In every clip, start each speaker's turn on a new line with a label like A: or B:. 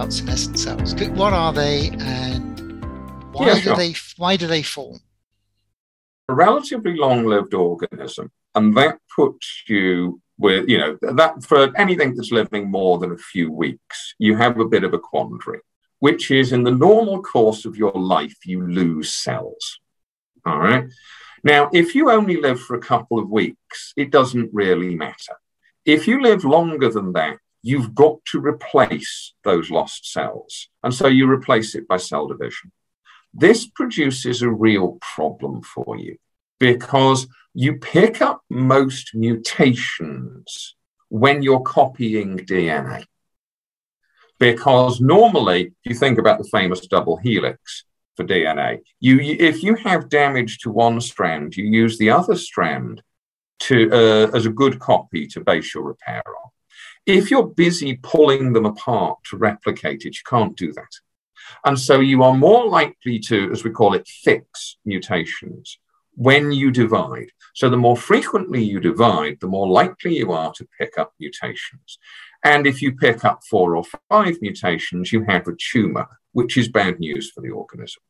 A: about senescent cells. What are they, and why yeah, sure. do they why do they form?
B: A relatively long-lived organism, and that puts you with you know that for anything that's living more than a few weeks, you have a bit of a quandary, which is in the normal course of your life, you lose cells. All right. Now, if you only live for a couple of weeks, it doesn't really matter. If you live longer than that, you've got to replace those lost cells. And so you replace it by cell division. This produces a real problem for you because you pick up most mutations when you're copying DNA. Because normally, you think about the famous double helix for DNA, you, if you have damage to one strand, you use the other strand to uh, as a good copy to base your repair on. If you're busy pulling them apart to replicate it, you can't do that. And so you are more likely to, as we call it, fix mutations when you divide. So the more frequently you divide, the more likely you are to pick up mutations. And if you pick up four or five mutations, you have a tumor, which is bad news for the organism.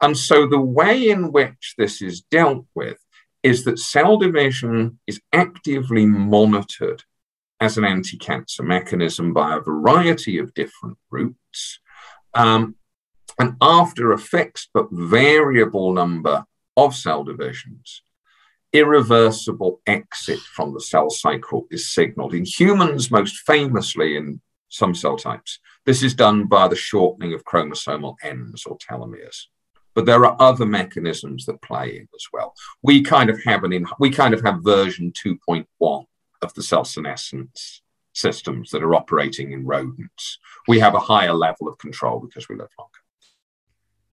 B: And so the way in which this is dealt with is that cell division is actively monitored as an anti cancer mechanism by a variety of different routes. Um, and after a fixed but variable number of cell divisions, irreversible exit from the cell cycle is signaled. In humans, most famously in some cell types, this is done by the shortening of chromosomal ends or telomeres. But there are other mechanisms that play in as well. We kind of have an in, we kind of have version 2.1 of the cell senescence systems that are operating in rodents. We have a higher level of control because we live longer.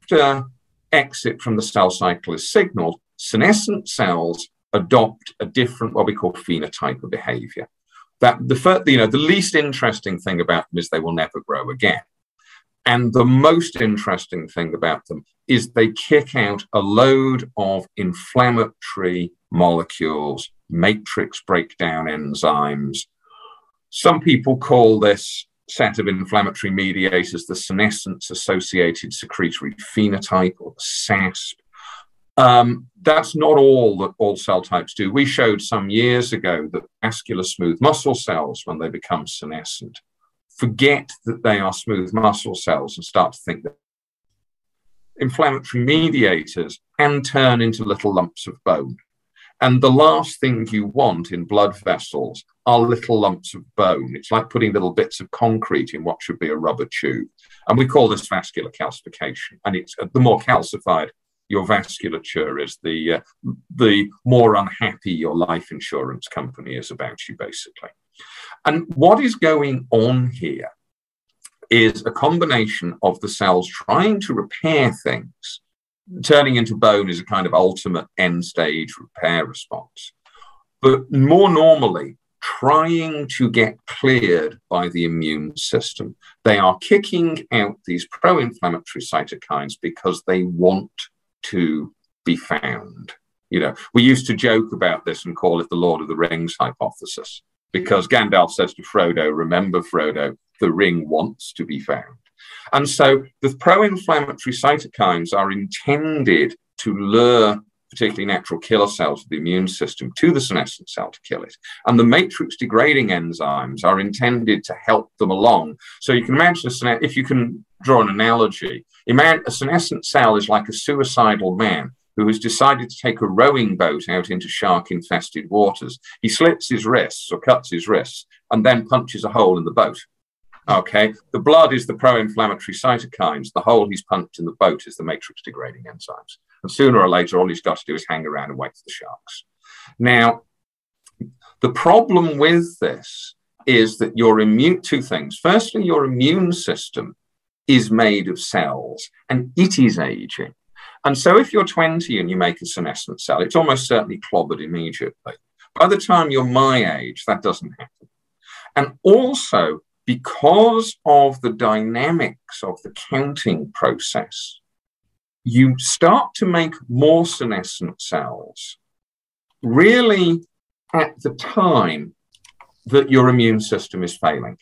B: After exit from the cell cycle is signaled, senescent cells adopt a different, what we call phenotype of behavior. That the first, you know, the least interesting thing about them is they will never grow again. And the most interesting thing about them is they kick out a load of inflammatory molecules, matrix breakdown enzymes. Some people call this set of inflammatory mediators the senescence associated secretory phenotype or the SASP. Um, that's not all that all cell types do. We showed some years ago that vascular smooth muscle cells, when they become senescent, forget that they are smooth muscle cells and start to think that inflammatory mediators can turn into little lumps of bone. And the last thing you want in blood vessels are little lumps of bone. It's like putting little bits of concrete in what should be a rubber tube. And we call this vascular calcification. And it's uh, the more calcified your vasculature is, the, uh, the more unhappy your life insurance company is about you, basically. And what is going on here is a combination of the cells trying to repair things turning into bone is a kind of ultimate end stage repair response. But more normally, trying to get cleared by the immune system. They are kicking out these pro inflammatory cytokines because they want to be found. You know, we used to joke about this and call it the Lord of the Rings hypothesis because Gandalf says to Frodo, Remember, Frodo, the ring wants to be found. And so the pro inflammatory cytokines are intended to lure particularly natural killer cells of the immune system to the senescent cell to kill it. And the matrix degrading enzymes are intended to help them along. So you can imagine, a, if you can draw an analogy, imagine a senescent cell is like a suicidal man who has decided to take a rowing boat out into shark infested waters. He slits his wrists or cuts his wrists and then punches a hole in the boat. Okay, the blood is the pro inflammatory cytokines. The hole he's punched in the boat is the matrix degrading enzymes. And sooner or later, all he's got to do is hang around and wait for the sharks. Now, the problem with this is that your immune, two things. Firstly, your immune system is made of cells and it is aging. And so if you're 20 and you make a senescent cell, it's almost certainly clobbered immediately. By the time you're my age, that doesn't happen. And also, because of the dynamics of the counting process, you start to make more senescent cells really at the time that your immune system is failing.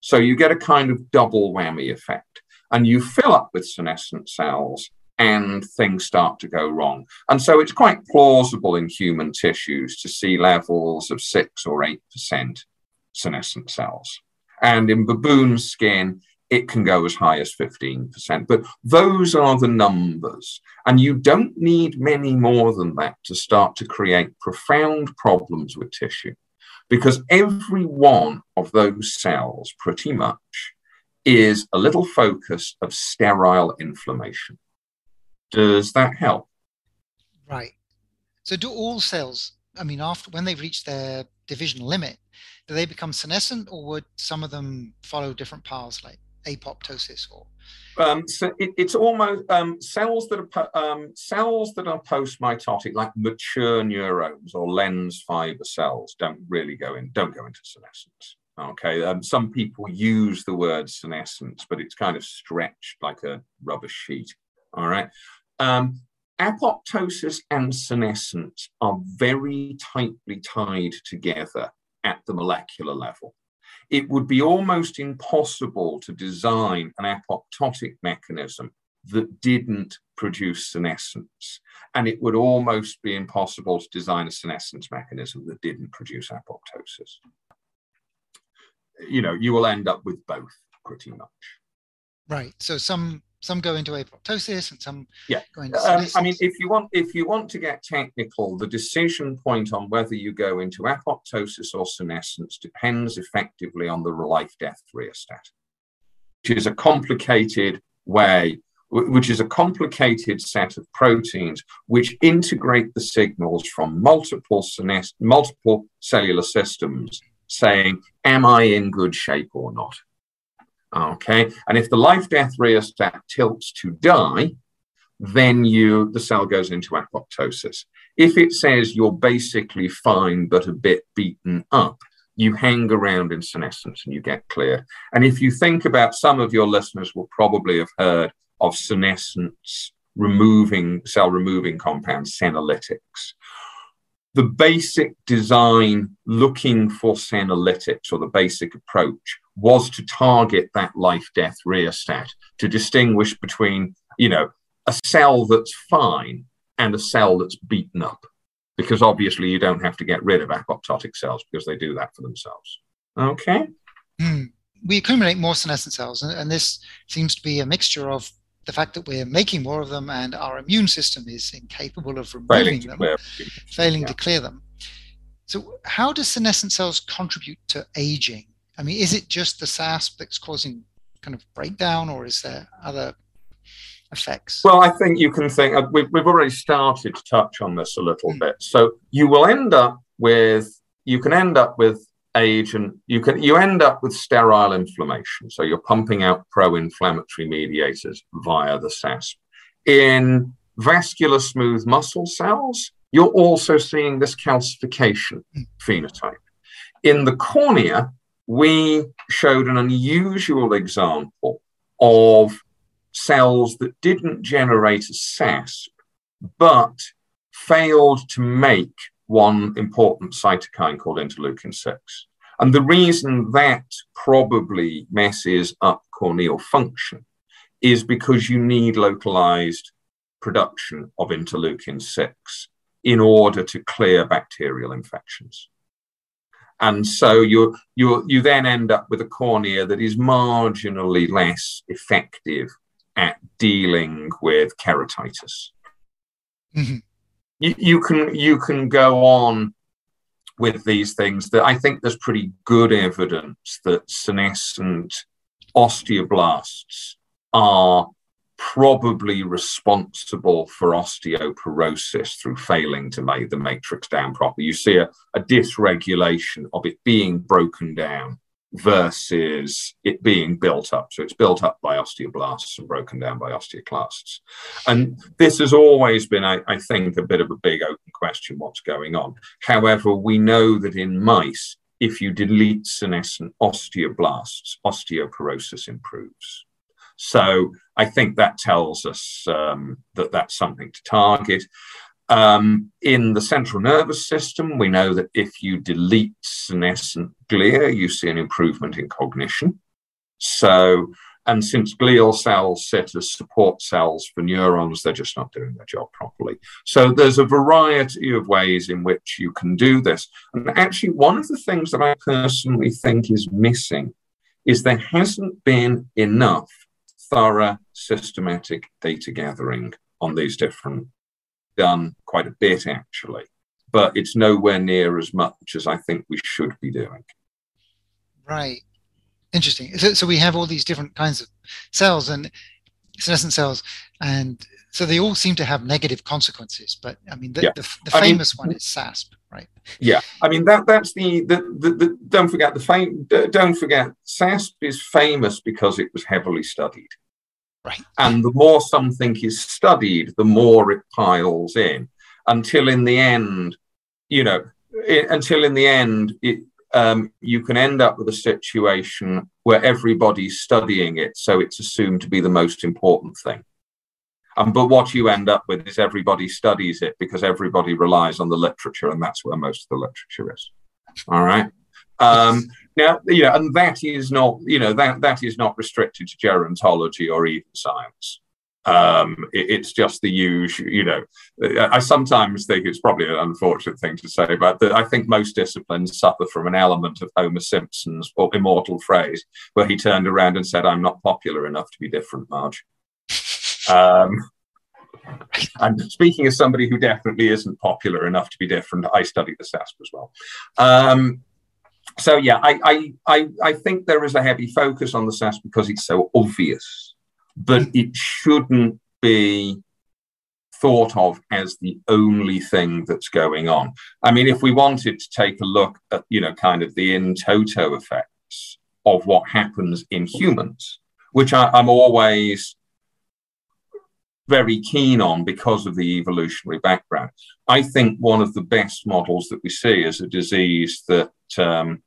B: So you get a kind of double whammy effect. And you fill up with senescent cells and things start to go wrong. And so it's quite plausible in human tissues to see levels of six or 8% senescent cells. And in baboon skin, it can go as high as 15%. But those are the numbers. And you don't need many more than that to start to create profound problems with tissue. Because every one of those cells, pretty much, is a little focus of sterile inflammation. Does that help?
A: Right. So, do all cells, I mean, after when they've reached their division limit, do they become senescent or would some of them follow different paths like apoptosis or?
B: Um, so it, it's almost um, cells that are um, cells that are post-mitotic, like mature neurons or lens fiber cells, don't really go in, don't go into senescence. Okay, um, some people use the word senescence, but it's kind of stretched like a rubber sheet. All right. Um, apoptosis and senescence are very tightly tied together at the molecular level. It would be almost impossible to design an apoptotic mechanism that didn't produce senescence. And it would almost be impossible to design a senescence mechanism that didn't produce apoptosis. You know, you will end up with both pretty much.
A: Right. So some some go into apoptosis and some
B: yeah.
A: go into
B: um, I mean, if you want if you want to get technical, the decision point on whether you go into apoptosis or senescence depends effectively on the life death rheostat, which is a complicated way, which is a complicated set of proteins which integrate the signals from multiple senes- multiple cellular systems, saying, "Am I in good shape or not?" Okay, and if the life death rheostat tilts to die, then you the cell goes into apoptosis. If it says you're basically fine but a bit beaten up, you hang around in senescence and you get cleared. And if you think about some of your listeners will probably have heard of senescence removing cell removing compounds, senolytics the basic design looking for senolytics or the basic approach was to target that life death rheostat to distinguish between you know a cell that's fine and a cell that's beaten up. Because obviously you don't have to get rid of apoptotic cells because they do that for themselves. Okay?
A: Mm. we accumulate more senescent cells and this seems to be a mixture of the fact that we're making more of them and our immune system is incapable of removing them, clear. failing yeah. to clear them. So, how does senescent cells contribute to aging? I mean, is it just the SASP that's causing kind of breakdown, or is there other effects?
B: Well, I think you can think uh, we've, we've already started to touch on this a little mm. bit. So, you will end up with you can end up with agent, you can you end up with sterile inflammation. So you're pumping out pro-inflammatory mediators via the SASP. In vascular smooth muscle cells, you're also seeing this calcification phenotype. In the cornea, we showed an unusual example of cells that didn't generate a SASP, but failed to make one important cytokine called interleukin 6. And the reason that probably messes up corneal function is because you need localized production of interleukin 6 in order to clear bacterial infections. And so you you you then end up with a cornea that is marginally less effective at dealing with keratitis. Mm-hmm you, you can you can go on with these things that I think there's pretty good evidence that senescent osteoblasts are probably responsible for osteoporosis through failing to make the matrix down properly. You see a, a dysregulation of it being broken down versus it being built up. So it's built up by osteoblasts and broken down by osteoclasts. And this has always been, I, I, think, a bit of a big open question what's going on. However, we know that in mice, if you delete senescent osteoblasts, osteoporosis improves. So I think that tells us um, that that's something to target. Um, in the central nervous system, we know that if you delete senescent glia, you see an improvement in cognition. So, and since glial cells sit as support cells for neurons, they're just not doing their job properly. So there's a variety of ways in which you can do this. And actually, one of the things that I personally think is missing is there hasn't been enough thorough, systematic data gathering on these different, done quite a bit actually, but it's nowhere near as much as I think we should be doing.
A: Right. Interesting. So, so we have all these different kinds of cells and senescent cells, and so they all seem to have negative consequences. But I mean, the, yeah. the, the famous mean, one is SASP, right?
B: Yeah, I mean that that's the the, the, the don't forget the fame. Don't forget SASP is famous because it was heavily studied.
A: Right.
B: And the more something is studied, the more it piles in until in the end, you know, it, until in the end, it, um, you can end up with a situation where everybody's studying it, so it's assumed to be the most important thing. Um, but what you end up with is everybody studies it because everybody relies on the literature, and that's where most of the literature is. All right. Um, now, you know, and that is not, you know, that that is not restricted to gerontology or even science. Um, it, it's just the usual, you know. I sometimes think it's probably an unfortunate thing to say, but the, I think most disciplines suffer from an element of Homer Simpson's or immortal phrase, where he turned around and said, "I'm not popular enough to be different, Marge." Um, and speaking as somebody who definitely isn't popular enough to be different, I study the SASP as well. Um, so yeah, I, I I think there is a heavy focus on the SASP because it's so obvious, but mm. it shouldn't be thought of as the only thing that's going on. I mean, if we wanted to take a look at, you know, kind of the in toto effects of what happens in humans, which I, I'm always very keen on because of the evolutionary background. I think one of the best models that we see is a disease that um,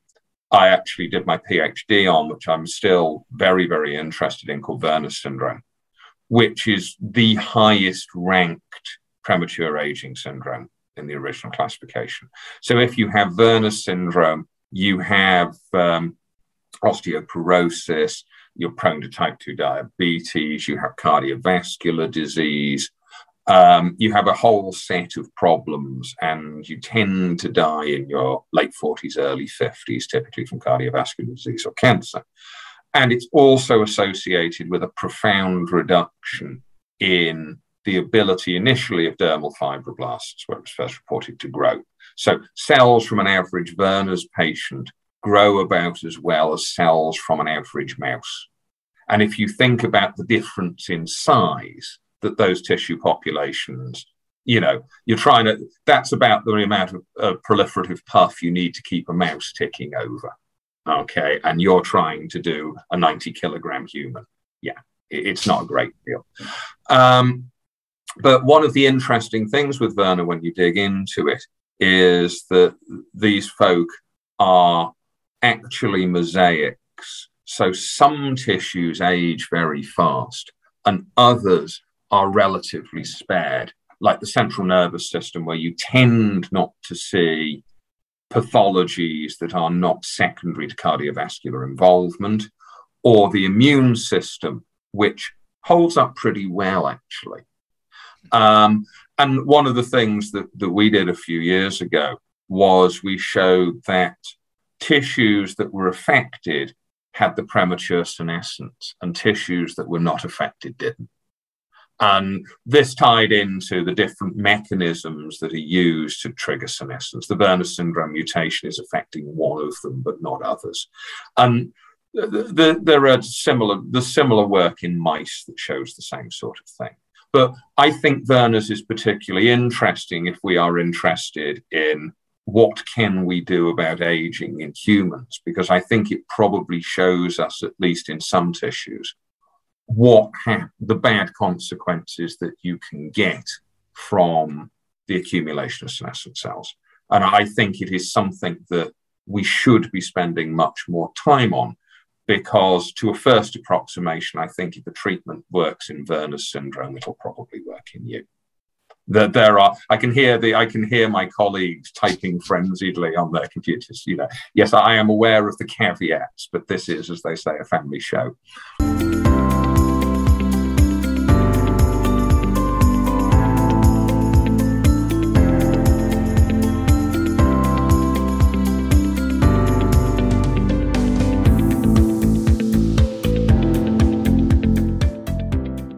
B: I actually did my PhD on, which I'm still very, very interested in, called Werner syndrome, which is the highest ranked premature aging syndrome in the original classification. So if you have Werner syndrome, you have um, osteoporosis, you're prone to type 2 diabetes, you have cardiovascular disease, um, you have a whole set of problems, and you tend to die in your late 40s, early 50s, typically from cardiovascular disease or cancer. And it's also associated with a profound reduction in the ability initially of dermal fibroblasts, where it was first reported to grow. So cells from an average Werner's patient grow about as well as cells from an average mouse. And if you think about the difference in size that those tissue populations, you know, you're trying to, that's about the amount of uh, proliferative puff you need to keep a mouse ticking over. Okay. And you're trying to do a 90 kilogram human. Yeah. It's not a great deal. Um, but one of the interesting things with Werner when you dig into it is that these folk are actually mosaics. So some tissues age very fast and others are relatively spared, like the central nervous system, where you tend not to see pathologies that are not secondary to cardiovascular involvement, or the immune system, which holds up pretty well, actually. Um, and one of the things that, that we did a few years ago was we showed that tissues that were affected had the premature senescence and tissues that were not affected didn't. And this tied into the different mechanisms that are used to trigger senescence. The Werner syndrome mutation is affecting one of them, but not others. And the, the, there are similar, the similar work in mice that shows the same sort of thing. But I think Werner's is particularly interesting if we are interested in what can we do about aging in humans? Because I think it probably shows us, at least in some tissues, what ha- the bad consequences that you can get from the accumulation of senescent cells. And I think it is something that we should be spending much more time on because, to a first approximation, I think if the treatment works in Werner's syndrome, it'll probably work in you. that there are i can hear the i can hear my colleagues typing frenziedly on their computers you know yes i am aware of the caveats but this is as they say a family show